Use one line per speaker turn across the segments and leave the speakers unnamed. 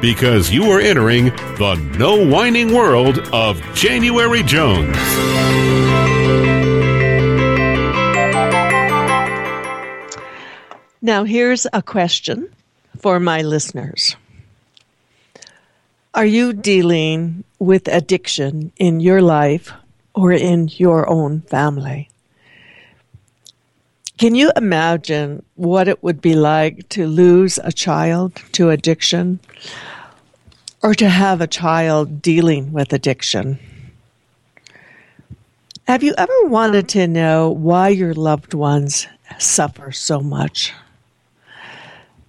because you are entering the no whining world of January Jones.
Now, here's a question for my listeners Are you dealing with addiction in your life or in your own family? Can you imagine what it would be like to lose a child to addiction or to have a child dealing with addiction? Have you ever wanted to know why your loved ones suffer so much?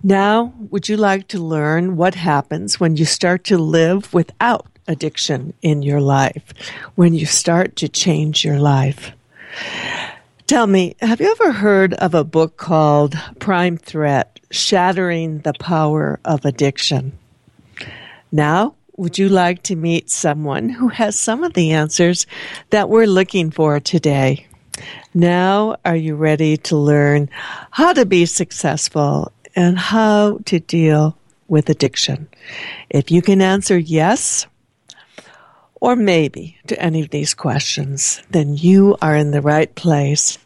Now, would you like to learn what happens when you start to live without addiction in your life, when you start to change your life? Tell me, have you ever heard of a book called Prime Threat Shattering the Power of Addiction? Now, would you like to meet someone who has some of the answers that we're looking for today? Now, are you ready to learn how to be successful and how to deal with addiction? If you can answer yes, or maybe to any of these questions, then you are in the right place.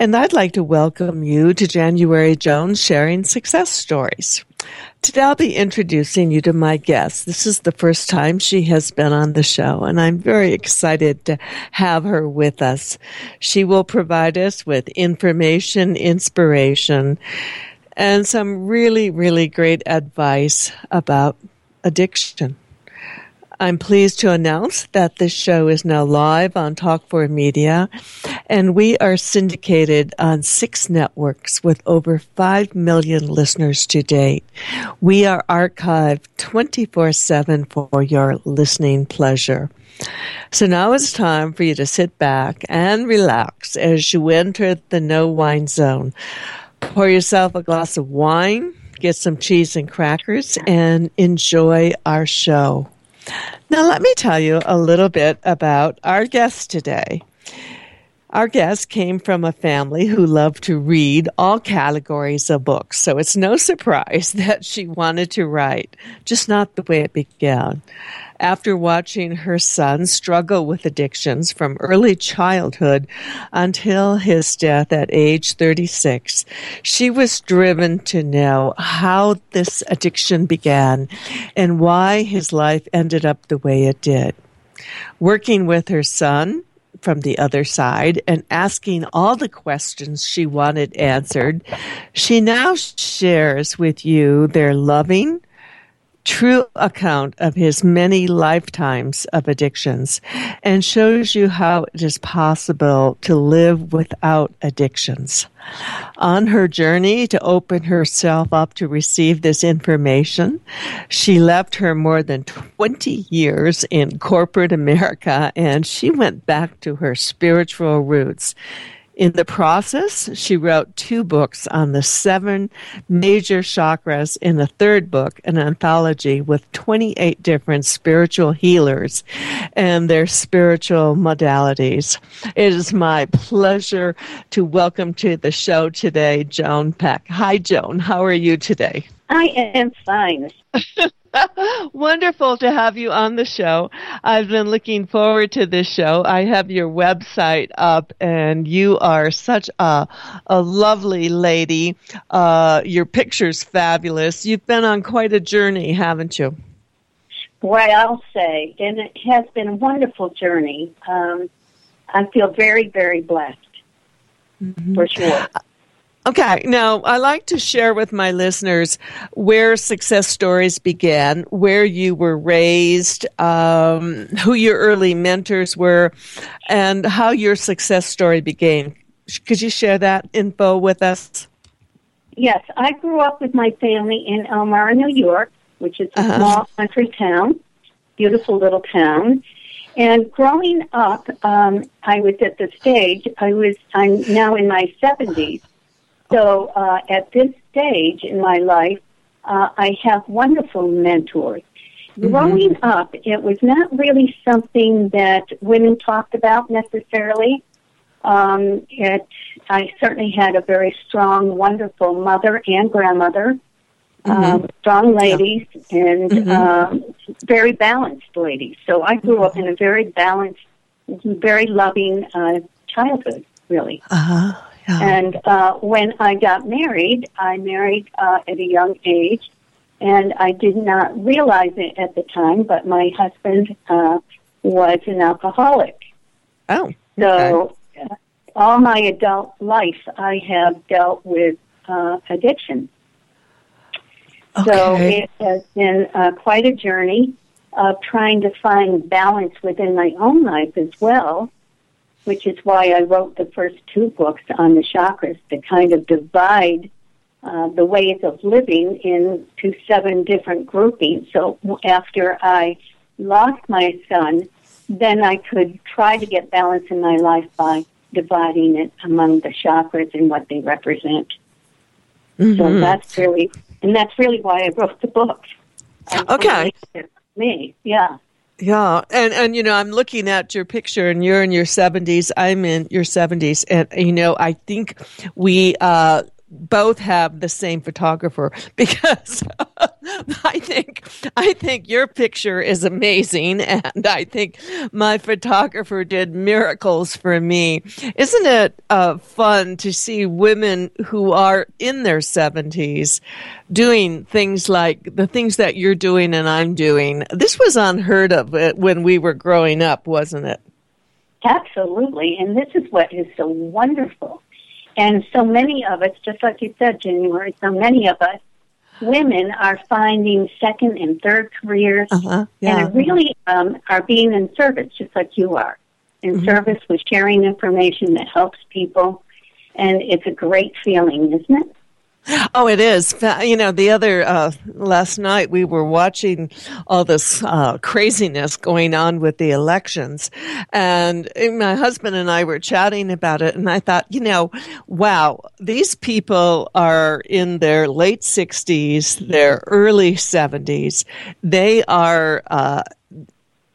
And I'd like to welcome you to January Jones sharing success stories. Today I'll be introducing you to my guest. This is the first time she has been on the show, and I'm very excited to have her with us. She will provide us with information, inspiration, and some really, really great advice about addiction. I'm pleased to announce that this show is now live on Talk4 Media, and we are syndicated on six networks with over 5 million listeners to date. We are archived 24 7 for your listening pleasure. So now it's time for you to sit back and relax as you enter the no wine zone. Pour yourself a glass of wine, get some cheese and crackers, and enjoy our show. Now, let me tell you a little bit about our guest today. Our guest came from a family who loved to read all categories of books, so it's no surprise that she wanted to write, just not the way it began. After watching her son struggle with addictions from early childhood until his death at age 36, she was driven to know how this addiction began and why his life ended up the way it did. Working with her son, from the other side and asking all the questions she wanted answered, she now shares with you their loving, true account of his many lifetimes of addictions and shows you how it is possible to live without addictions. On her journey to open herself up to receive this information, she left her more than 20 years in corporate America and she went back to her spiritual roots. In the process, she wrote two books on the seven major chakras in a third book, an anthology with 28 different spiritual healers and their spiritual modalities. It is my pleasure to welcome to the show today Joan Peck. Hi, Joan. How are you today?
I am fine.
Wonderful to have you on the show. I've been looking forward to this show. I have your website up and you are such a, a lovely lady. Uh, your picture's fabulous. You've been on quite a journey, haven't you?
Boy, I'll say, and it has been a wonderful journey. Um, I feel very, very blessed, mm-hmm. for sure.
Okay, now I like to share with my listeners where success stories began, where you were raised, um, who your early mentors were, and how your success story began. Could you share that info with us?
Yes, I grew up with my family in Elmira, New York, which is a uh-huh. small country town, beautiful little town. And growing up, um, I was at the stage. I was. I'm now in my seventies so uh, at this stage in my life, uh, I have wonderful mentors. Mm-hmm. Growing up, it was not really something that women talked about necessarily. Um, it, I certainly had a very strong, wonderful mother and grandmother, mm-hmm. um, strong ladies, yeah. and mm-hmm. um, very balanced ladies. So I grew up in a very balanced, very loving uh, childhood, really.
Uh-huh.
Yeah. And uh, when I got married, I married uh, at a young age, and I did not realize it at the time, but my husband uh, was an alcoholic.
Oh.
So uh, all my adult life, I have dealt with uh, addiction. Okay. So it has been uh, quite a journey of trying to find balance within my own life as well which is why I wrote the first two books on the chakras to kind of divide uh, the ways of living into seven different groupings. So after I lost my son, then I could try to get balance in my life by dividing it among the chakras and what they represent. Mm-hmm. So that's really, and that's really why I wrote the book.
Okay.
Me, yeah.
Yeah, and and you know, I'm looking at your picture, and you're in your 70s. I'm in your 70s, and you know, I think we uh, both have the same photographer because I think I think your picture is amazing and I think my photographer did miracles for me. Isn't it uh, fun to see women who are in their 70s doing things like the things that you're doing and I'm doing? This was unheard of uh, when we were growing up, wasn't it?
Absolutely. And this is what is so wonderful and so many of us, just like you said, January, so many of us women are finding second and third careers uh-huh, yeah. and really um, are being in service, just like you are. In mm-hmm. service with sharing information that helps people. And it's a great feeling, isn't it?
Oh, it is. You know, the other uh, last night we were watching all this uh, craziness going on with the elections, and my husband and I were chatting about it, and I thought, you know, wow, these people are in their late sixties, their early seventies. They are. Uh,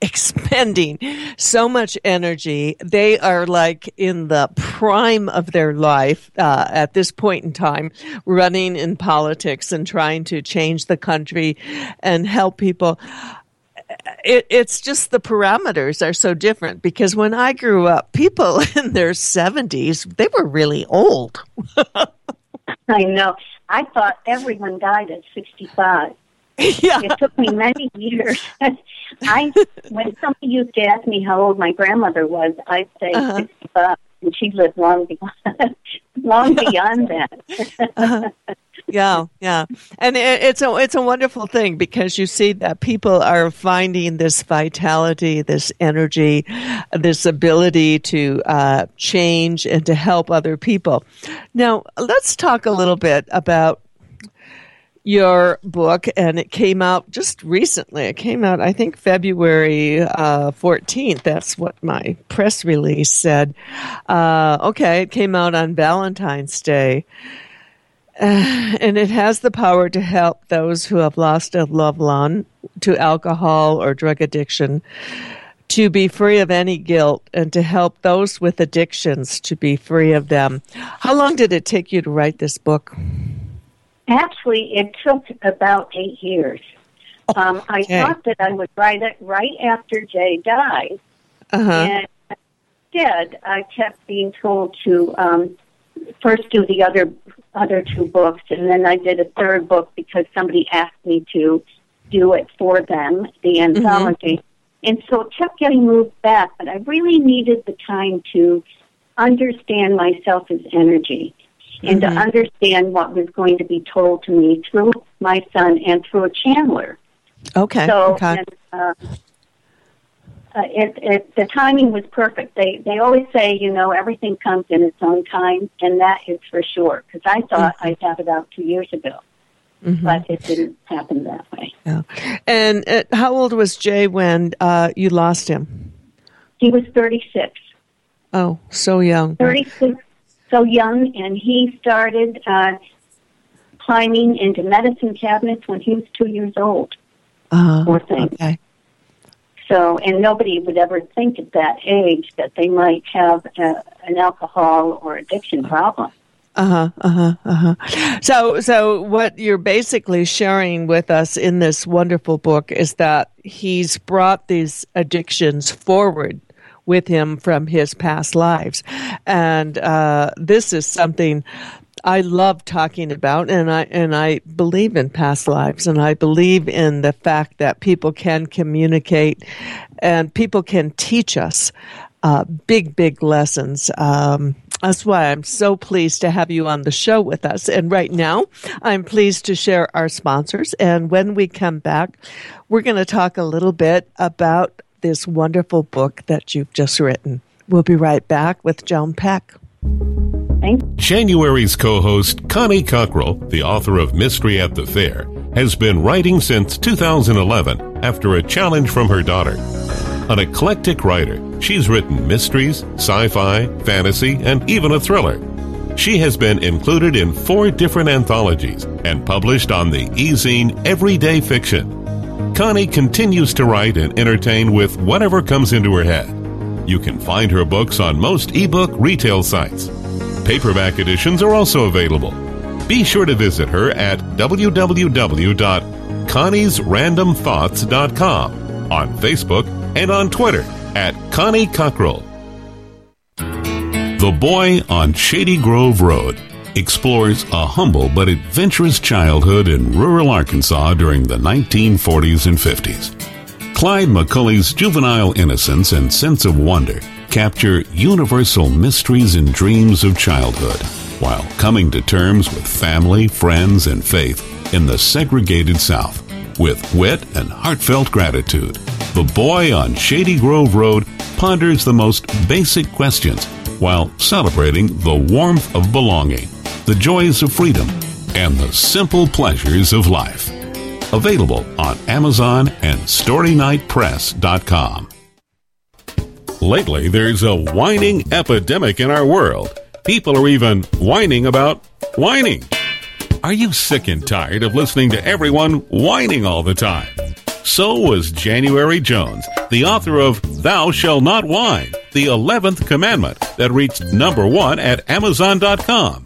expending so much energy. They are like in the prime of their life uh, at this point in time, running in politics and trying to change the country and help people. It, it's just the parameters are so different because when I grew up, people in their 70s, they were really old.
I know. I thought everyone died at 65.
Yeah.
It took me many years. I when somebody used to ask me how old my grandmother was, I'd say
Uh-huh.
65, and she lived long beyond long beyond that.
Uh-huh. Yeah, yeah, and it, it's a it's a wonderful thing because you see that people are finding this vitality, this energy, this ability to uh, change and to help other people. Now, let's talk a little bit about your book, and it came out just recently. It came out, I think, February uh, 14th. That's what my press release said. Uh, okay, it came out on Valentine's Day. And it has the power to help those who have lost a loved one to alcohol or drug addiction to be free of any guilt and to help those with addictions to be free of them. How long did it take you to write this book?
Actually, it took about eight years. Um, I
Okay.
thought that I would write it right after Jay died,
Uh-huh.
and instead, I kept being told to um, first do the other other two books, and then I did a third book because somebody asked me to do it for them, the anthology. And so it kept getting moved back, but I really needed the time to understand myself as energy and to understand what was going to be told to me through my son and through a channeler.
Okay.
So
okay.
and, uh, uh, it, it, the timing was perfect. They they always say, you know, everything comes in its own time, and that is for sure. Because I thought
Mm-hmm.
I'd have it out two years ago, but it didn't happen that way.
Yeah. And uh, how old was Jay when uh, you lost him?
He was 36,
Oh, so young.
36, so young, and he started uh, climbing into medicine cabinets when he was two years old.
Uh,
Poor thing.
okay.
So, and nobody would ever think at that age that they might have a, an alcohol or addiction problem.
Uh huh. Uh huh. Uh huh. So, so what you're basically sharing with us in this wonderful book is that he's brought these addictions forward with him from his past lives, and uh, this is something I love talking about, and I and I believe in past lives, and I believe in the fact that people can communicate, and people can teach us uh, big, big lessons. Um, that's why I'm so pleased to have you on the show with us. And right now, I'm pleased to share our sponsors. And when we come back, we're going to talk a little bit about this wonderful book that you've just written. We'll be right back with Joan Peck.
Thanks.
January's co host, Connie Cockrell, the author of Mystery at the Fair, has been writing since 2011 after a challenge from her daughter. An eclectic writer, she's written mysteries, sci fi, fantasy, and even a thriller. She has been included in four different anthologies and published on the e-zine Everyday Fiction. Connie continues to write and entertain with whatever comes into her head. You can find her books on most ebook retail sites. Paperback editions are also available. Be sure to visit her at www.conniesrandomthoughts.com, on Facebook, and on Twitter at Connie Cockrell. The Boy on Shady Grove Road explores a humble but adventurous childhood in rural Arkansas during the 1940s and 50s. Clyde McCulley's juvenile innocence and sense of wonder capture universal mysteries and dreams of childhood while coming to terms with family, friends, and faith in the segregated South. With wit and heartfelt gratitude, the boy on Shady Grove Road ponders the most basic questions while celebrating the warmth of belonging, the joys of freedom, and the simple pleasures of life. Available on Amazon and StoryNightPress.com. Lately, there's a whining epidemic in our world. People are even whining about whining. Are you sick and tired of listening to everyone whining all the time? So was January Jones, the author of Thou Shall Not Whine, the 11th commandment that reached number one at Amazon.com.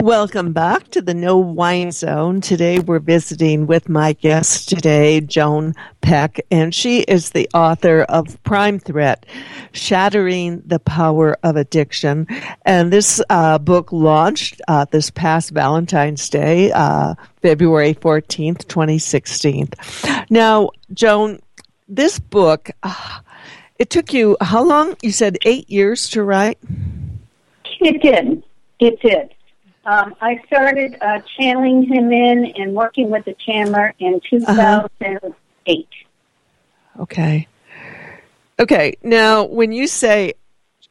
Welcome back to the No Wine Zone. Today we're visiting with my guest today, Joan Peck, and she is the author of Prime Threat, Shattering the Power of Addiction. And this uh, book launched uh, this past Valentine's Day, uh, February 14th, 2016. Now, Joan, this book, uh, it took you how long? You said eight years to write?
It did. It did. Um, I started uh, channeling him in and working with the channeler in 2008.
Okay. Okay. Now, when you say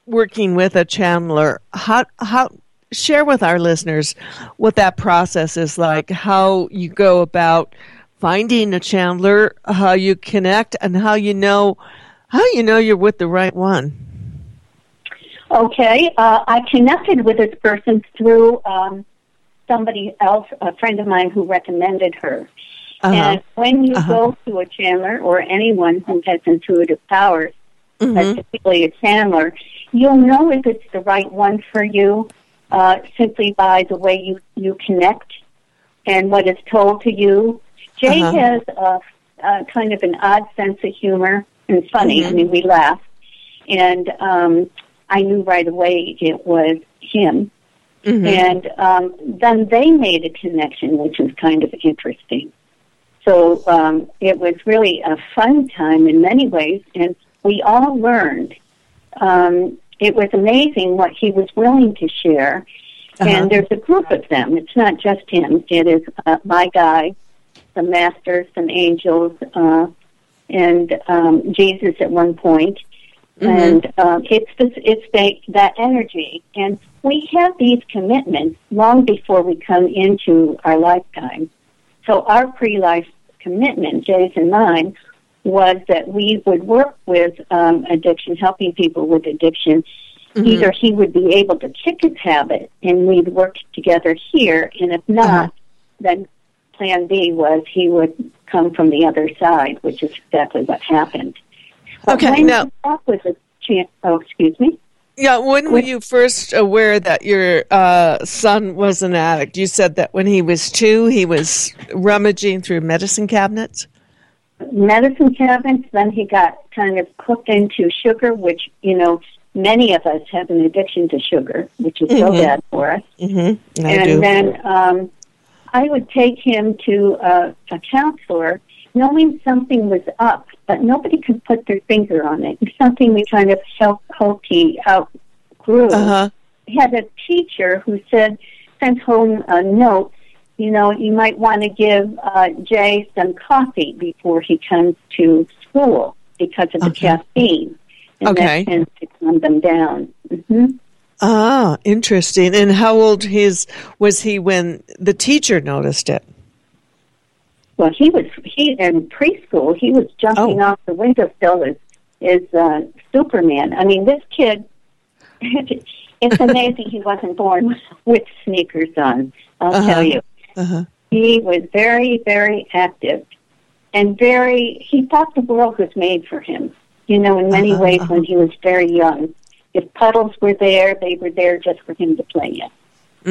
working with a channeler, how how share with our listeners what that process is like, how you go about finding a channeler, how you connect, and how you know how you know you're with the right one.
Okay, uh, I connected with this person through um, somebody else, a friend of mine who recommended her.
Uh-huh.
And when you
Uh-huh.
go to a channeler or anyone who has intuitive powers,
Mhm.
particularly a channeler, you'll know if it's the right one for you uh, simply by the way you, you connect and what is told to you. Jay
Uh-huh.
has a, a kind of an odd sense of humor and funny. I
Mhm.
mean, we laugh. And um, I knew right away it was him.
Mhm.
And um, then they made a connection, which was kind of interesting. So um, it was really a fun time in many ways, and we all learned. Um, it was amazing what he was willing to share.
Uh-huh.
And there's a group of them. It's not just him. It is uh, my guy, some masters, some angels, uh, and um, Jesus at one point.
Mhm.
And um, it's this, it's the, that energy, and we have these commitments long before we come into our lifetime. So our pre-life commitment, Jay's and mine, was that we would work with um, addiction, helping people with addiction.
Mhm.
Either he would be able to kick his habit, and we'd work together here, and if not,
Uh-huh.
then Plan B was he would come from the other side, which is exactly what happened. But
Okay,
when
now-
talk with a chance. oh, excuse me.
Yeah, when were you first aware that your uh, son was an addict? You said that when he was two, he was rummaging through medicine cabinets.
medicine cabinets. Then he got kind of hooked into sugar, which you know many of us have an addiction to sugar, which is so
Mhm.
bad for us.
Mm-hmm.
And
do.
then um, I would take him to a, a counselor, knowing something was up, but nobody could put their finger on it. It's something we kind of help hope he outgrew.
uh-huh.
had a teacher who said, sent home a note, you know, you might want to give uh, Jay some coffee before he comes to school because of the
Okay.
caffeine. And
Okay.
that tends to calm them down. hmm
Ah, interesting. And how old his was he when the teacher noticed it?
Well, he was he in preschool. He was jumping
Oh.
off the windowsill as as uh, Superman. I mean, this kid. it's amazing he wasn't born with sneakers on. I'll
Uh-huh.
tell you.
Uh-huh.
he was very, very active and very, he thought the world was made for him, you know, in many
Uh-huh,
ways
uh-huh.
when he was very young. If puddles were there, they were there just for him to play in.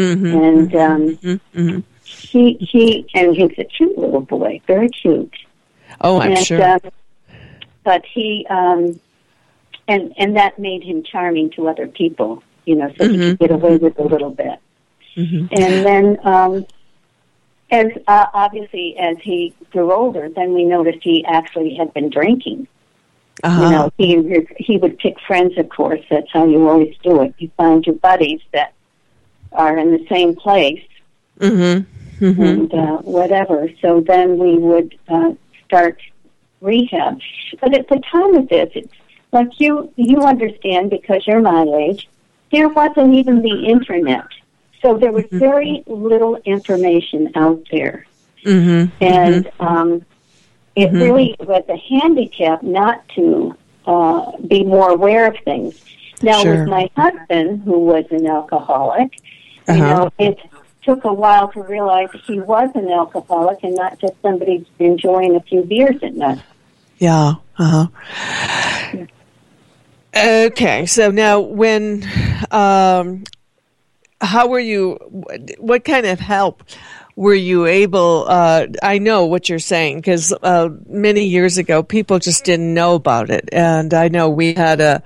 Mm-hmm.
And um,
mm-hmm.
He he and he's a cute little boy, very cute.
Oh, I'm
and,
sure.
Uh, but he um, and and that made him charming to other people, you know, so he
Mm-hmm.
could get away with a little bit.
Mhm.
And then, um, as uh, obviously as he grew older, then we noticed he actually had been drinking.
Uh-huh.
You know, he he would pick friends. Of course, that's how you always do it. You find your buddies that are in the same place
Mm-hmm. Mm-hmm.
and uh, whatever. So then we would uh, start rehab. But at the time of this, it's like you you understand because you're my age. There wasn't even the internet, so there was very little information out there,
Mm-hmm.
and um, it really was a handicap not to uh, be more aware of things. Now,
Sure.
with my husband, who was an alcoholic, you
Uh-huh.
know, it took a while to realize he was an alcoholic and not just somebody enjoying a few beers at night.
Yeah. Uh huh. Okay. So now, when, um, how were you? What kind of help were you able? Uh, I know what you're saying because uh, many years ago, people just didn't know about it, and I know we had a.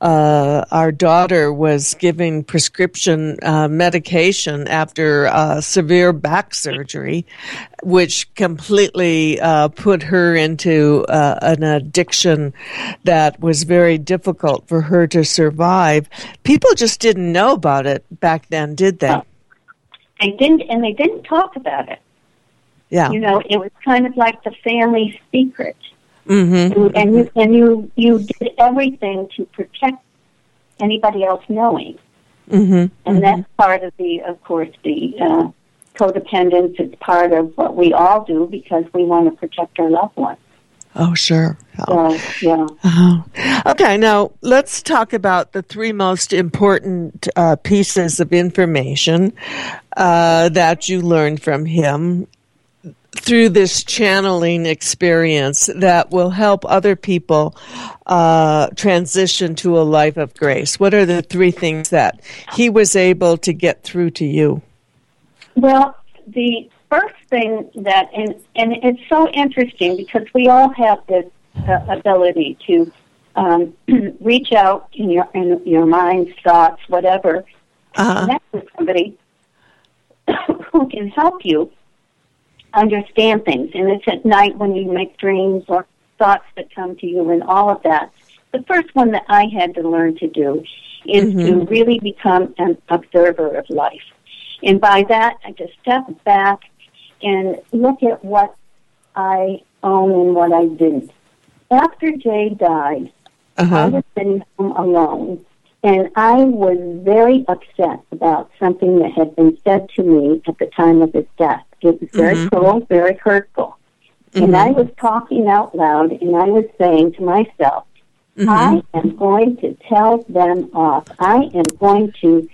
Uh, our daughter was giving prescription uh, medication after uh, severe back surgery, which completely uh, put her into uh, an addiction that was very difficult for her to survive. People just didn't know about it back then, did they?
They didn't, and they didn't talk about it.
Yeah.
You know, it was kind of like the family secret,
Mm-hmm.
and you and you you did everything to protect anybody else knowing.
Mm-hmm.
And that's part of the, of course, the uh, codependence. It's part of what we all do because we want to protect our loved ones.
Oh, sure.
So, yeah.
Oh. Okay, now let's talk about the three most important uh, pieces of information uh, that you learned from him through this channeling experience that will help other people uh, transition to a life of grace. What are the three things that he was able to get through to you?
Well, the first thing that, and, and it's so interesting because we all have this uh, ability to um, reach out in your in your mind, thoughts, whatever,
Uh-huh.
connect with somebody who can help you understand things. And it's at night when you make dreams or thoughts that come to you and all of that. The first one that I had to learn to do is to really become an observer of life. And by that, I just step back and look at what I own and what I didn't. After Jay died, I
Uh-huh.
I was sitting home alone, and I was very upset about something that had been said to me at the time of his death. It was very mm-hmm. cruel, very hurtful. And I mm-hmm. was talking out loud, and I was saying to myself, mm-hmm. I am going to tell them off. I am going to,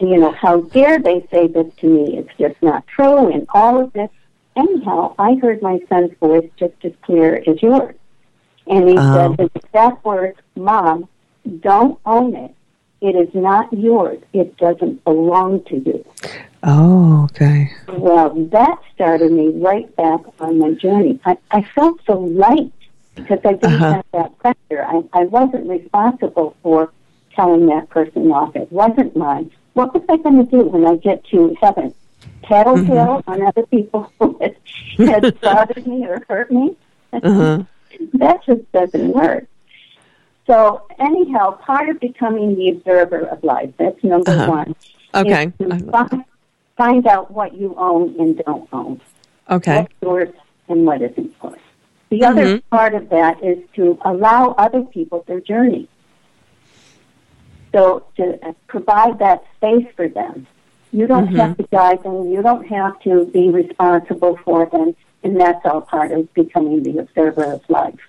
you know, how dare they say this to me? It's just not true, and all of this. Anyhow, I heard my son's voice just as clear as yours. And he
Oh.
said the exact words, Mom, don't own it. It is not yours. It doesn't belong to you.
Oh, okay.
Well, that started me right back on my journey. I, I felt so light because I didn't
Uh-huh.
have that pressure. I, I wasn't responsible for telling that person off. It wasn't mine. What was I going to do when I get to heaven? Tattletale on other people who had, had bothered me or hurt me?
Uh-huh.
that just doesn't work. So, anyhow, part of becoming the observer of life, that's number
Uh-huh.
one.
Okay.
find, find out what you own and don't own
Okay.
what's yours and what isn't yours. The other part of that is to allow other people their journey. So to uh, provide that space for them. You don't have to guide them. You don't have to be responsible for them. And that's all part of becoming the observer of life.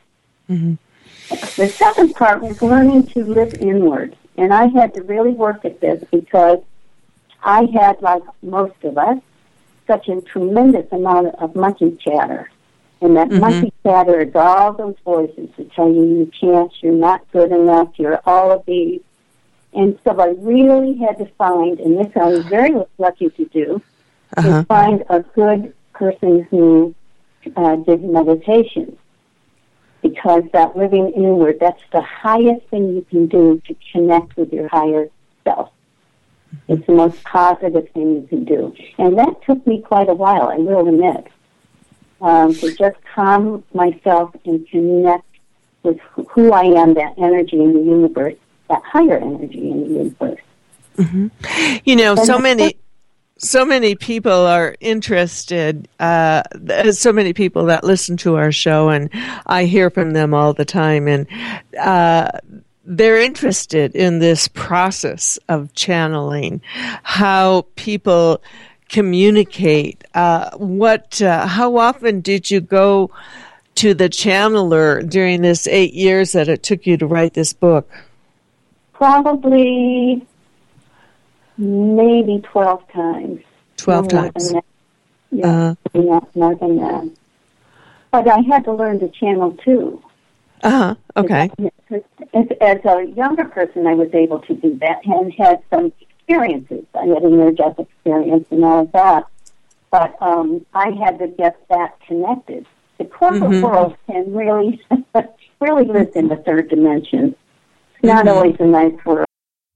The second part was learning to live inward. And I had to really work at this because I had, like most of us, such a tremendous amount of monkey chatter. And that monkey chatter is all those voices that tell you you can't, you're not good enough, you're all of these. And so I really had to find, and this I was very lucky to do, uh-huh. is find a good person who uh, did meditation. Because that living inward, that's the highest thing you can do to connect with your higher self. It's the most positive thing you can do. And that took me quite a while, I will admit, um, to just calm myself and connect with who I am, that energy in the universe, that higher energy in the universe.
Mm-hmm. You know, and so many. So many people are interested. Uh, so many people that listen to our show, and I hear from them all the time. And uh, they're interested in this process of channeling, how people communicate. Uh, what? Uh, how often did you go to the channeler during this eight years that it took you to write this book?
Probably maybe 12 times.
12 times.
Yeah, uh, yeah, more than that. But I had to learn to channel too.
Uh huh. Okay.
As, as a younger person, I was able to do that and had some experiences. I had a near-death experience and all of that. But um, I had to get that connected. The corporate mm-hmm. world can really, really live in the third dimension. It's not mm-hmm. always a nice world.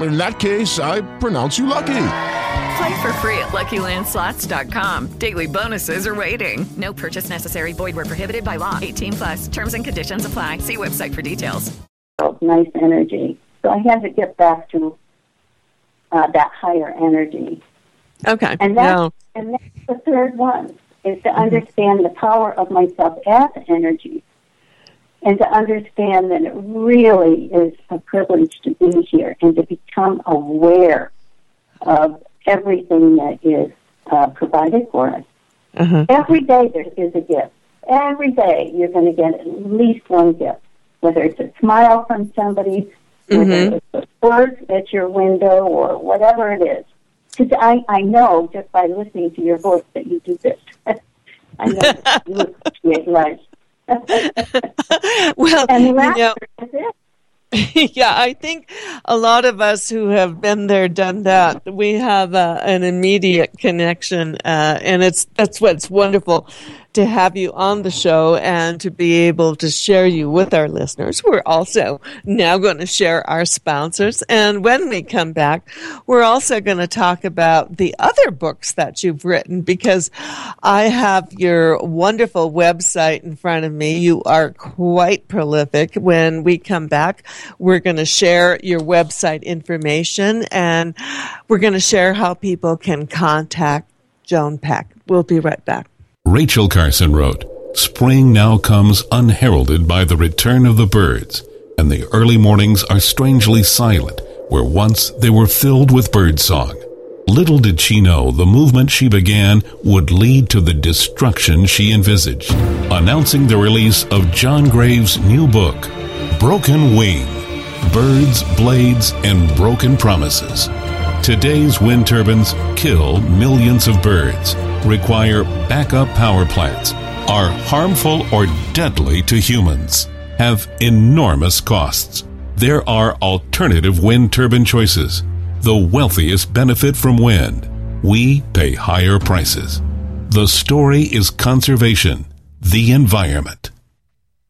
In that case, I pronounce you lucky.
Play for free at LuckyLandSlots.com. Daily bonuses are waiting. No purchase necessary. Void where prohibited by law. 18 plus. Terms and conditions apply. See website for details.
Nice energy. So I had to get back to uh, that higher energy.
Okay.
And that's, no. and that's the third one, is to mm-hmm. understand the power of myself as energy and to understand that it really is a privilege to be here and to become aware of everything that is uh, provided for us. Uh-huh. Every day there is a gift. Every day you're going to get at least one gift, whether it's a smile from somebody, mm-hmm. whether it's a bird at your window, or whatever it is. Because I, I know just by listening to your voice that you do this. I know you appreciate life.
well, you know, yeah, I think a lot of us who have been there, done that, we have uh, an immediate connection, uh, and it's that's what's wonderful to have you on the show and to be able to share you with our listeners. We're also now going to share our sponsors. And when we come back, we're also going to talk about the other books that you've written because I have your wonderful website in front of me. You are quite prolific. When we come back, we're going to share your website information and we're going to share how people can contact Joan Peck. We'll be right back.
Rachel Carson wrote, Spring now comes unheralded by the return of the birds, and the early mornings are strangely silent, where once they were filled with birdsong. Little did she know the movement she began would lead to the destruction she envisaged. Announcing the release of John Graves' new book, Broken Wing Birds, Blades, and Broken Promises. Today's wind turbines kill millions of birds require backup power plants, are harmful or deadly to humans, have enormous costs. There are alternative wind turbine choices. The wealthiest benefit from wind. We pay higher prices. The story is conservation, the environment.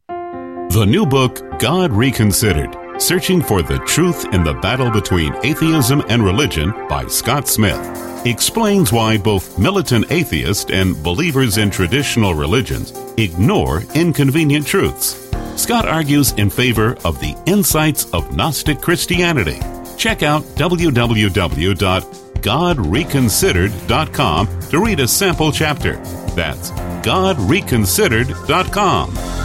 The new book, God Reconsidered Searching for the Truth in the Battle Between Atheism and Religion by Scott Smith explains why both militant atheists and believers in traditional religions ignore inconvenient truths. Scott argues in favor of the insights of Gnostic Christianity. Check out www.godreconsidered.com to read a sample chapter. That's godreconsidered.com.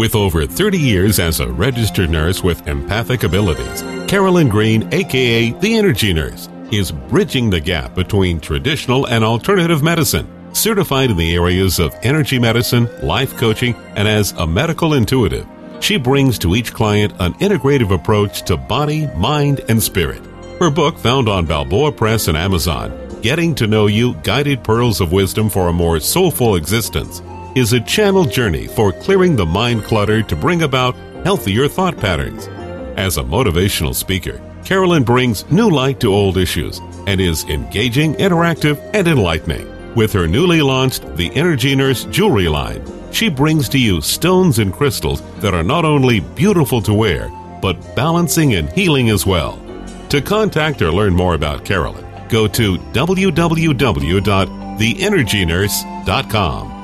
With over 30 years as a registered nurse with empathic abilities, Carolyn Green, aka the Energy Nurse, is bridging the gap between traditional and alternative medicine. Certified in the areas of energy medicine, life coaching, and as a medical intuitive, she brings to each client an integrative approach to body, mind, and spirit. Her book, found on Balboa Press and Amazon, Getting to Know You Guided Pearls of Wisdom for a More Soulful Existence, is a channel journey for clearing the mind clutter to bring about healthier thought patterns. As a motivational speaker, Carolyn brings new light to old issues and is engaging, interactive, and enlightening. With her newly launched The Energy Nurse Jewelry line, she brings to you stones and crystals that are not only beautiful to wear, but balancing and healing as well. To contact or learn more about Carolyn, go to www.theenergynurse.com.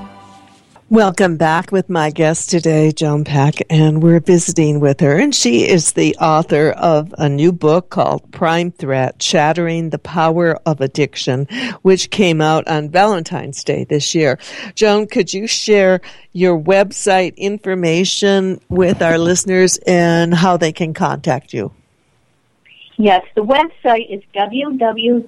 Welcome back with my guest today, Joan Peck, and we're visiting with her. And she is the author of a new book called Prime Threat Shattering the Power of Addiction, which came out on Valentine's Day this year. Joan, could you share your website information with our listeners and how they can contact you?
Yes, the website is www.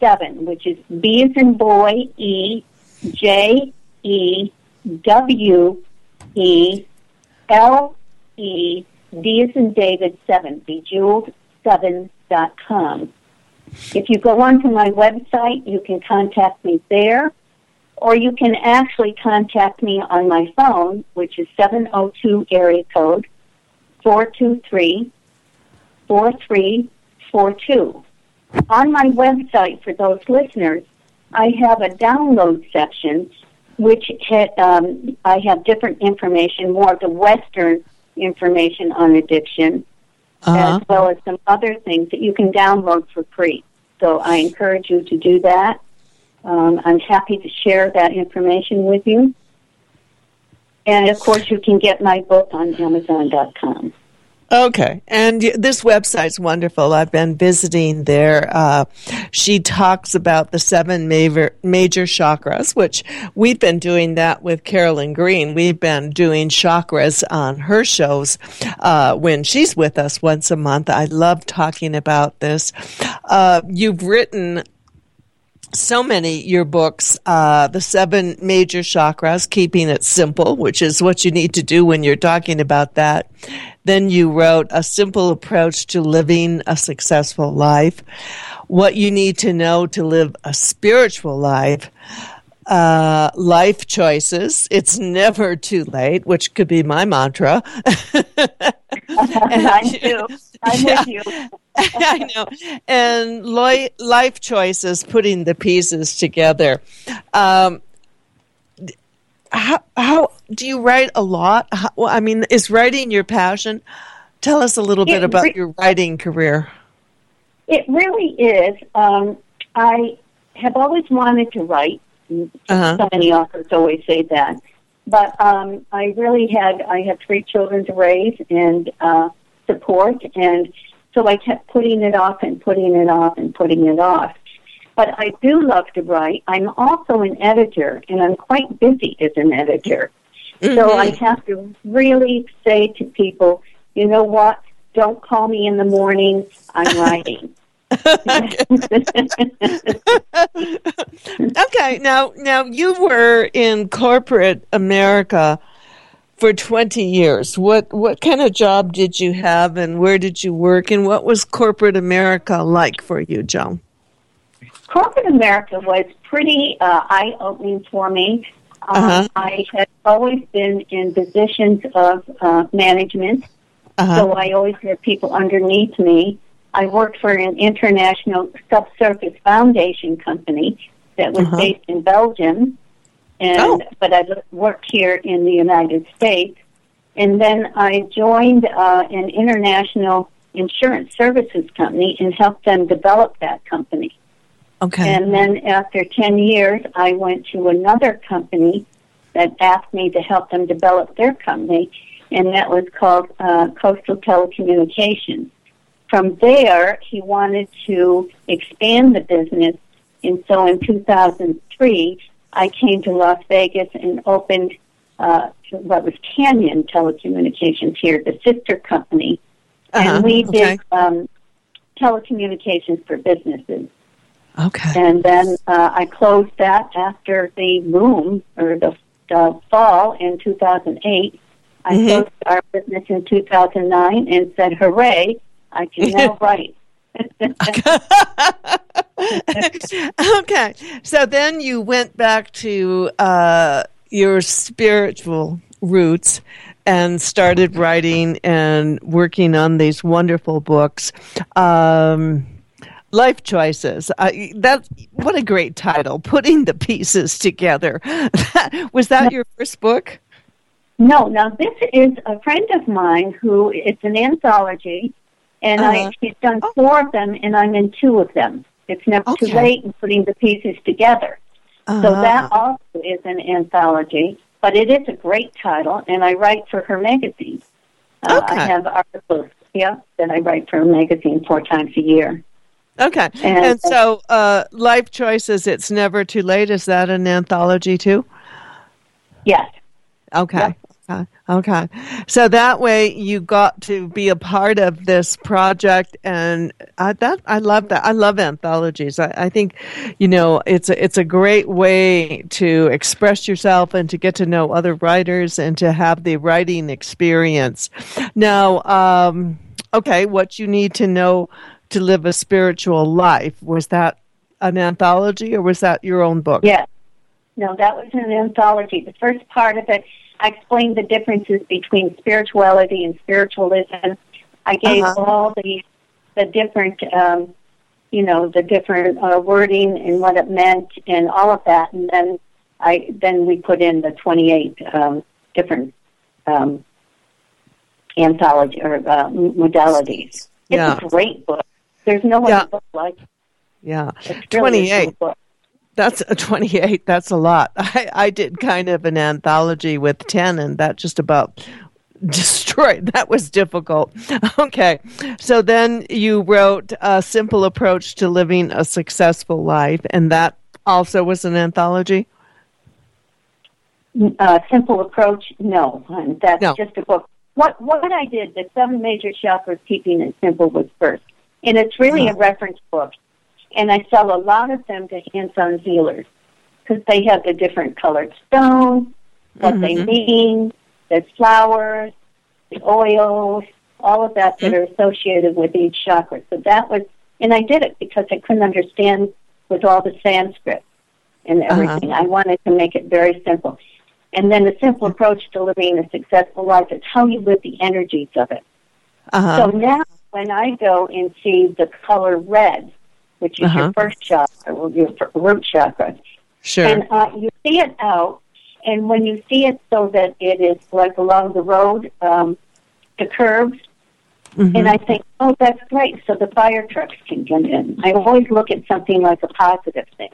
Seven, which is B as in boy, E, J, E, W, E, L, E, D as in David, seven, bejeweled7.com. If you go onto my website, you can contact me there, or you can actually contact me on my phone, which is 702 area code 423 4342 on my website for those listeners, I have a download section which had, um, I have different information, more of the Western information on addiction,
Uh-huh.
as well as some other things that you can download for free. So I encourage you to do that. Um, I'm happy to share that information with you. And of course, you can get my book on Amazon.com.
Okay, and this website's wonderful. I've been visiting there. Uh, she talks about the seven major, major chakras, which we've been doing that with Carolyn Green. We've been doing chakras on her shows uh, when she's with us once a month. I love talking about this. Uh, you've written so many your books uh, the seven major chakras keeping it simple which is what you need to do when you're talking about that then you wrote a simple approach to living a successful life what you need to know to live a spiritual life uh, life choices. It's never too late, which could be my mantra.
And I do. I'm with you.
I know. And li- life choices, putting the pieces together. Um, how, how do you write a lot? How, well, I mean, is writing your passion? Tell us a little bit about
re-
your writing career.
It really is. Um, I have always wanted to write.
Uh-huh.
So many authors always say that. But um, I really had I had three children to raise and uh, support, and so I kept putting it off and putting it off and putting it off. But I do love to write. I'm also an editor, and I'm quite busy as an editor. So I have to really say to people, you know what? Don't call me in the morning. I'm writing.
okay, now now you were in corporate America for 20 years. What what kind of job did you have and where did you work and what was corporate America like for you, Joan?
corporate America was pretty uh, eye opening for me. Uh, I had always been in positions of uh, management,
Uh-huh.
so I always had people underneath me. I worked for an international subsurface foundation company that was
Uh-huh.
based in Belgium, and
Oh.
but I worked here in the United States. And then I joined uh, an international insurance services company and helped them develop that company.
Okay.
And then after 10 years, I went to another company that asked me to help them develop their company, and that was called uh, Coastal Telecommunications. From there, he wanted to expand the business, and so in 2003, I came to Las Vegas and opened uh, what was Canyon Telecommunications here, the sister company,
Uh-huh,
and we
okay.
did um, telecommunications for businesses.
Okay.
And then uh, I closed that after the boom or the, the fall in 2008. I
Mhm.
closed our business in 2009 and said, "Hooray! I can now write."
okay. So then you went back to uh, your spiritual roots and started writing and working on these wonderful books. Um, Life choices. Uh, that what a great title. Putting the pieces together. Was that your first book?
No, now this is a friend of mine who it's an anthology, and I
Uh-huh.
she's done four of them, and I'm in two of them. It's never too late in putting the pieces together. So
Uh-huh.
that also is an anthology, but it is a great title, and I write for her magazine. Uh, I have articles, yeah, that I write for a magazine four times a year.
Okay.
And-
And, so, uh, Life Choices, It's Never Too Late, is that an anthology too?
Yes.
Okay. Okay. Okay. So that way you got to be a part of this project and I, that, I love that. I love anthologies. I, I think, you know, it's a, it's a great way to express yourself and to get to know other writers and to have the writing experience. Now, um, okay, what you need to know to live a spiritual life. Was that an anthology or was that your own book?
Yes. No, that was an anthology. The first part of it, I explained the differences between spirituality and spiritualism. I gave
Uh-huh.
all the the different, um, you know, the different uh, wording and what it meant and all of that, and then I then we put in the twenty eight um, different um, anthology or uh, modalities. It's
Yeah.
a great book. There's no
Yeah.
other book like it.
Yeah.
Really
28. That's a 28. That's a lot. I, I did kind of an anthology with 10, and that just about destroyed. That was difficult. Okay. So then you wrote A Simple Approach to Living a Successful Life, and that also was an anthology?
uh, simple approach, no, that's
No.
just a book. What what I did, the seven major chakras, keeping it simple, was first, and it's really
Uh-huh.
a reference book. And I sell a lot of them to hands-on healers because they have the different colored stones, what they
Mhm.
mean, the flowers, the oils, all of that that are associated with each chakra. So that was, and I did it because I couldn't understand with all the Sanskrit and
Uh-huh.
everything. I wanted to make it very simple. And then the simple approach to living a successful life is how you live the energies of it.
Uh-huh.
So now when I go and see the color red, which is
Uh-huh.
your first chakra, or your root chakra,
Sure.
and uh, you see it out, and when you see it so that it is like along the road, um, the curves,
Mhm.
and I think, oh, that's great, so the fire trucks can get in. I always look at something like a positive thing,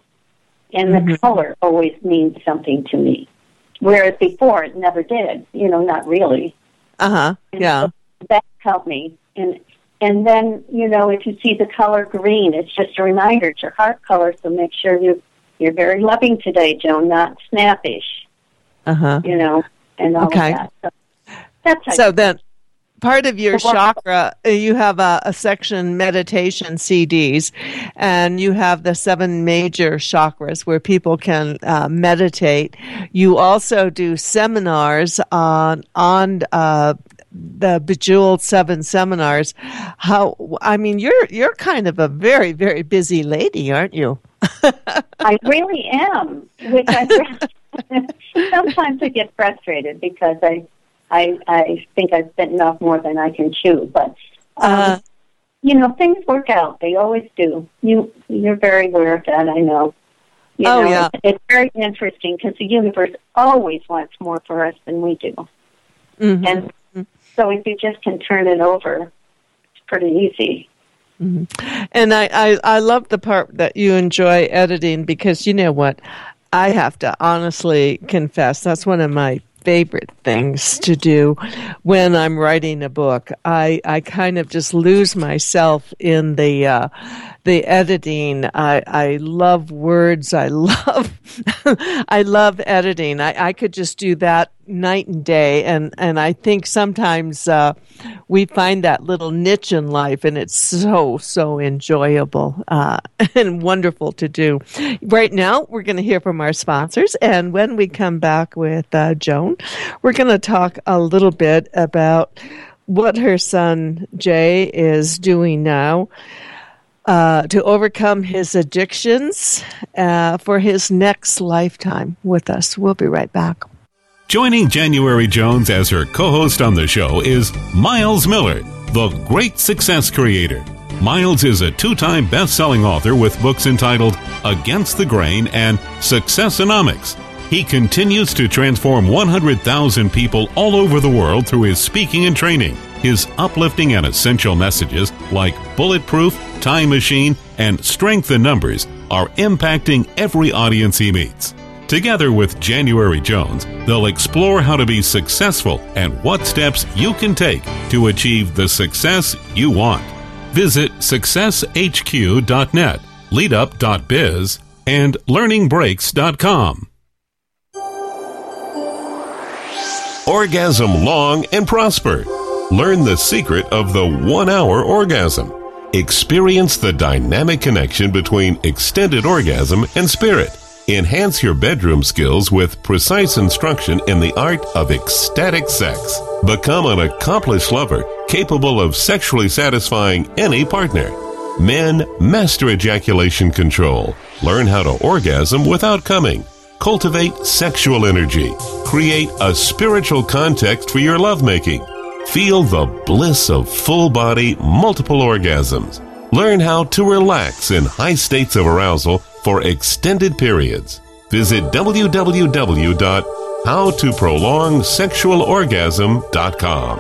and the
Mhm.
color always means something to me, whereas before it never did. You know, not really.
Uh-huh. Yeah.
That helped me, and and then you know, if you see the color green, it's just a reminder. It's your heart color, so make sure you you're very loving today, Joan, not snappish.
Uh-huh.
You know, and all
Okay.
of that. So that's
So then, part of your chakra, uh, you have a, a section meditation CDs, and you have the seven major chakras where people can uh, meditate. You also do seminars on on uh, the Bejeweled Seven seminars. How? I mean, you're you're kind of a very very busy lady, aren't you?
I really am, which I sometimes I get frustrated because I, I, I think I've bitten off more than I can chew. But um,
Uh,
you know, things work out. They always do. You, you're very aware of that. I know. You
Oh,
know,
yeah.
It's, it's very interesting because the universe always wants more for us than we do.
mhm.
And so if you just can turn it over, it's pretty easy.
And I, I, I love the part that you enjoy editing because you know what? I have to honestly confess that's one of my favorite things to do when I'm writing a book. I, I kind of just lose myself in the uh, the editing. I, I love words. I love I love editing. I, I could just do that night and day and and I think sometimes uh, we find that little niche in life and it's so so enjoyable uh, and wonderful to do. Right now we're going to hear from our sponsors and when we come back with uh, Joan, we're going to talk a little bit about what her son Jay is doing now uh, to overcome his addictions uh, for his next lifetime with us. We'll be right back.
Joining January Jones as her co host on the show is Miles Miller, the great success creator. Miles is a two time best selling author with books entitled Against the Grain and Successonomics. He continues to transform 100,000 people all over the world through his speaking and training. His uplifting and essential messages like Bulletproof, Time Machine, and Strength in Numbers are impacting every audience he meets. Together with January Jones, they'll explore how to be successful and what steps you can take to achieve the success you want. Visit successhq.net, leadup.biz, and learningbreaks.com.
Orgasm long and prosper. Learn the secret of the one hour orgasm. Experience the dynamic connection between extended orgasm and spirit. Enhance your bedroom skills with precise instruction in the art of ecstatic sex. Become an accomplished lover capable of sexually satisfying any partner. Men, master ejaculation control. Learn how to orgasm without coming. Cultivate sexual energy. Create a spiritual context for your lovemaking. Feel the bliss of full body, multiple orgasms. Learn how to relax in high states of arousal for extended periods. Visit www.howtoprolongsexualorgasm.com.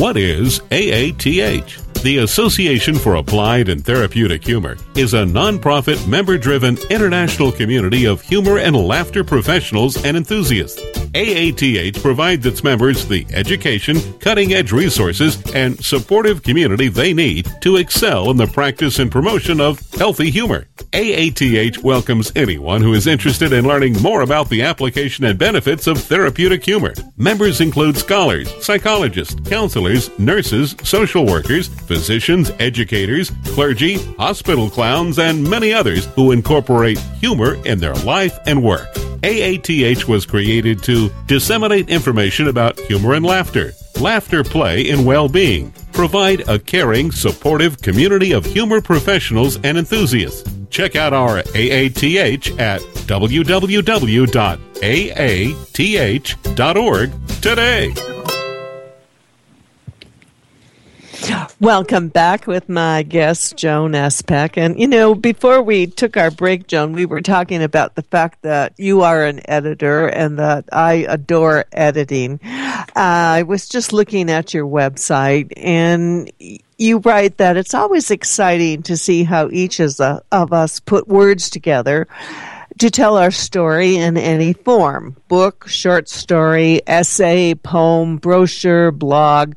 What is AATH? The Association for Applied and Therapeutic Humor is a nonprofit, member driven international community of humor and laughter professionals and enthusiasts. AATH provides its members the education, cutting edge resources, and supportive community they need to excel in the practice and promotion of healthy humor. AATH welcomes anyone who is interested in learning more about the application and benefits of therapeutic humor. Members include scholars, psychologists, counselors, nurses, social workers, physicians, educators, clergy, hospital clowns, and many others who incorporate humor in their life and work. AATH was created to disseminate information about humor and laughter, laughter play in well-being, provide a caring, supportive community of humor professionals and enthusiasts. Check out our AATH at www.aath.org today.
Welcome back with my guest, Joan S. Peck. And, you know, before we took our break, Joan, we were talking about the fact that you are an editor and that I adore editing. Uh, I was just looking at your website and you write that it's always exciting to see how each of us put words together to tell our story in any form book, short story, essay, poem, brochure, blog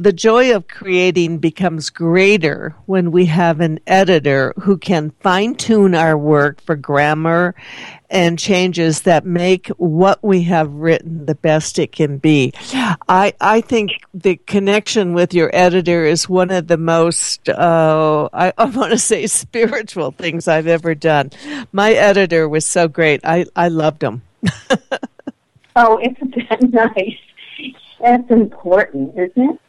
the joy of creating becomes greater when we have an editor who can fine tune our work for grammar and changes that make what we have written the best it can be. I, I think the connection with your editor is one of the most, uh, I, I want to say spiritual things I've ever done. My editor was so great. I, I loved him.
oh, isn't that nice? That's important, isn't it?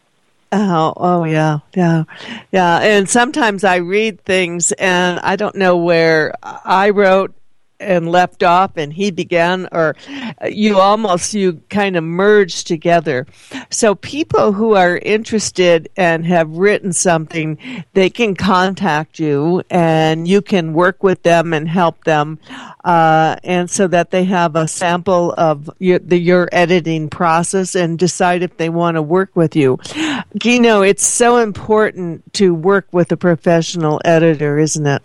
Oh, oh yeah, yeah, yeah. And sometimes I read things and I don't know where I wrote and left off and he began or you almost you kind of merged together. So people who are interested and have written something they can contact you and you can work with them and help them uh, and so that they have a sample of your, the, your editing process and decide if they want to work with you. You know it's so important to work with a professional editor isn't it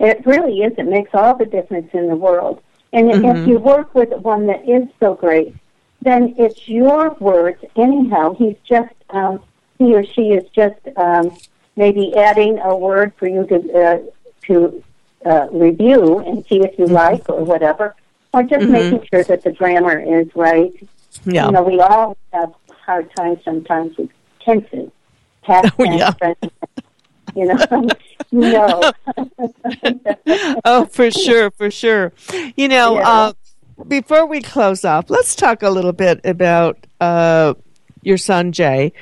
it really is. It makes all the difference in the world. And mm-hmm. if you work with one that is so great, then it's your words. Anyhow, he's just um, he or she is just um, maybe adding a word for you to uh, to uh, review and see if you mm-hmm. like or whatever, or just mm-hmm. making sure that the grammar is right.
Yeah.
You know, we all have hard times sometimes with tenses, past
oh, yeah.
present. You know, no.
oh, for sure, for sure. You know, yeah. uh, before we close off, let's talk a little bit about uh, your son Jay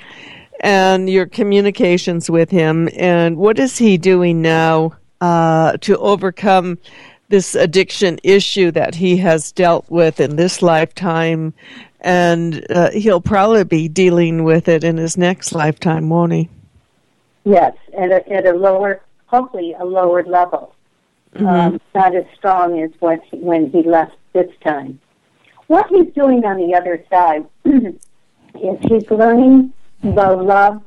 and your communications with him, and what is he doing now uh, to overcome this addiction issue that he has dealt with in this lifetime, and uh, he'll probably be dealing with it in his next lifetime, won't he?
Yes, at a, at a lower hopefully a lower level, mm-hmm. um, not as strong as what he, when he left this time. What he's doing on the other side is he's learning the love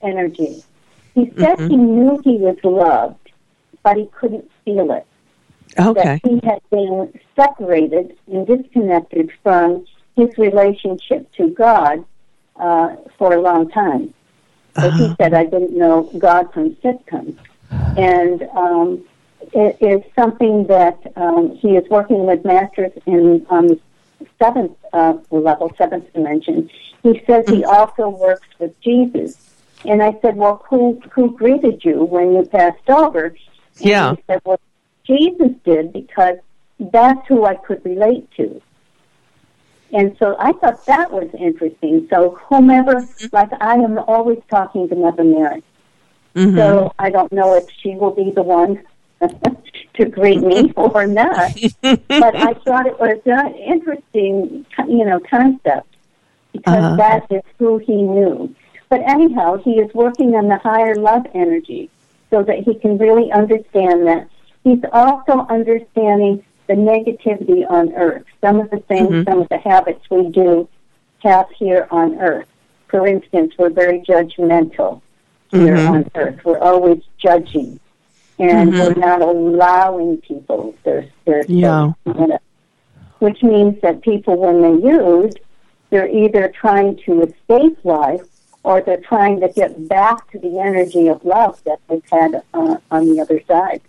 energy. He said mm-hmm. he knew he was loved, but he couldn't feel it.
Okay.
That he had been separated and disconnected from his relationship to God uh, for a long time. But uh-huh. he said, I didn't know God from sitcoms and um, it is something that um, he is working with masters in the seventh uh, level, seventh dimension. He says he also works with Jesus. And I said, well, who who greeted you when you passed over? And
yeah.
He said, well, Jesus did because that's who I could relate to. And so I thought that was interesting. So whomever, mm-hmm. like I am always talking to Mother Mary. Mm-hmm. So I don't know if she will be the one to greet me or not. but I thought it was an interesting, you know, concept because uh-huh. that is who he knew. But anyhow, he is working on the higher love energy so that he can really understand that. He's also understanding the negativity on Earth. Some of the things, mm-hmm. some of the habits we do have here on Earth. For instance, we're very judgmental here mm-hmm. on earth. We're always judging, and mm-hmm. we're not allowing people their their
yeah.
which means that people, when they use, they're either trying to escape life or they're trying to get back to the energy of love that they've had uh, on the other side.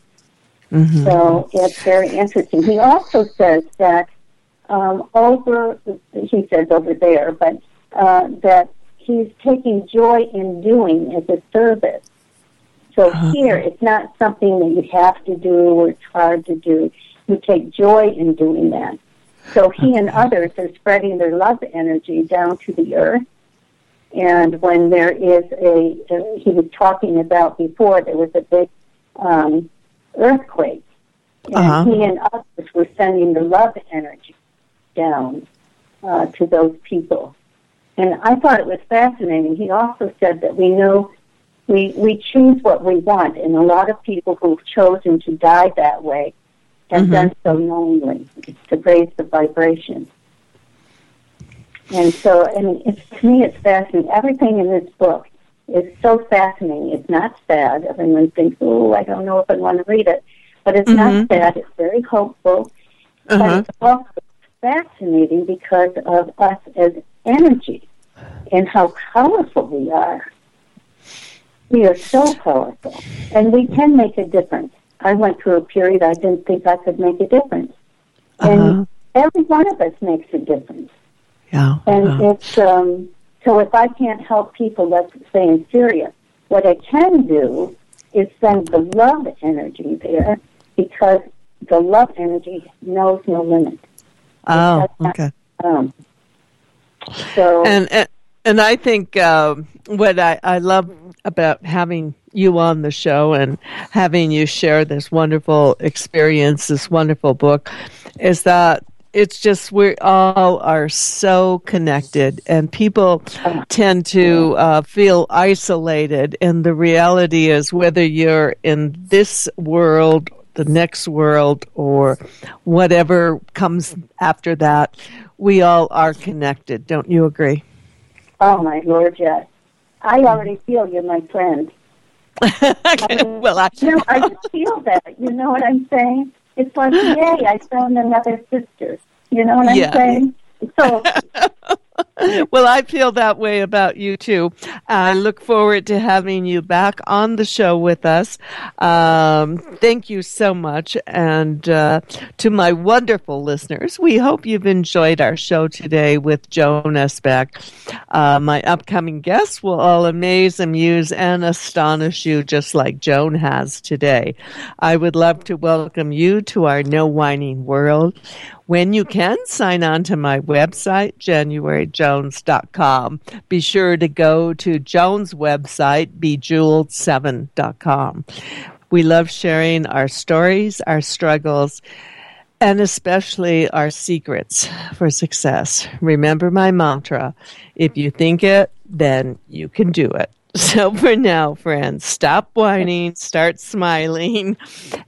Mm-hmm. So it's very interesting. He also says that um, over, he says over there, but uh, that he's taking joy in doing as a service. So uh-huh. here, it's not something that you have to do or it's hard to do. You take joy in doing that. So he and others are spreading their love energy down to the earth. And when there is a, a he was talking about before, there was a big um, earthquake. And uh-huh. he and others were sending the love energy down uh, to those people. And I thought it was fascinating. He also said that we know we, we choose what we want, and a lot of people who've chosen to die that way have mm-hmm. done so knowingly to raise the vibration. And so, I mean, it's, to me, it's fascinating. Everything in this book is so fascinating. It's not sad. Everyone thinks, oh, I don't know if I want to read it. But it's mm-hmm. not sad. It's very hopeful. Uh-huh. But it's also fascinating because of us as energy and how powerful we are. We are so powerful, and we can make a difference. I went through a period I didn't think I could make a difference, uh-huh. and every one of us makes a difference.
Yeah,
and uh-huh. it's um, so if I can't help people, let's say in Syria, what I can do is send the love energy there because the love energy knows no limit.
Oh, okay.
Um, so
and, and and I think uh, what I, I love about having you on the show and having you share this wonderful experience, this wonderful book, is that it's just we all are so connected and people tend to uh, feel isolated and the reality is whether you're in this world the next world or whatever comes after that we all are connected don't you agree
Oh my lord, yes. I already feel you're my friend.
well, I,
you know, I just feel that. You know what I'm saying? It's like, yay, I found another sister. You know what I'm saying? So,
well, I feel that way about you too. I look forward to having you back on the show with us. Um, thank you so much. And uh, to my wonderful listeners, we hope you've enjoyed our show today with Joan S. Peck. Uh, my upcoming guests will all amaze, amuse, and astonish you just like Joan has today. I would love to welcome you to our No Whining World. When you can, sign on to my website, januaryjones.com. Be sure to go to Joan's website, bejeweled7.com. We love sharing our stories, our struggles, and especially our secrets for success. Remember my mantra if you think it, then you can do it. So for now, friends, stop whining, start smiling,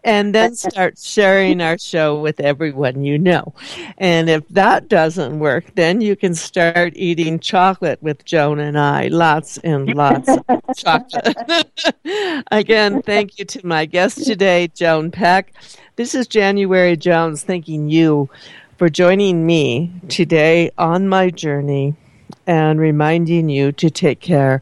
and then start sharing our show with everyone you know. And if that doesn't work, then you can start eating chocolate with Joan and I. Lots and lots of chocolate. Again, thank you to my guest today, Joan Peck. This is January Jones thanking you for joining me today on my journey and reminding you to take care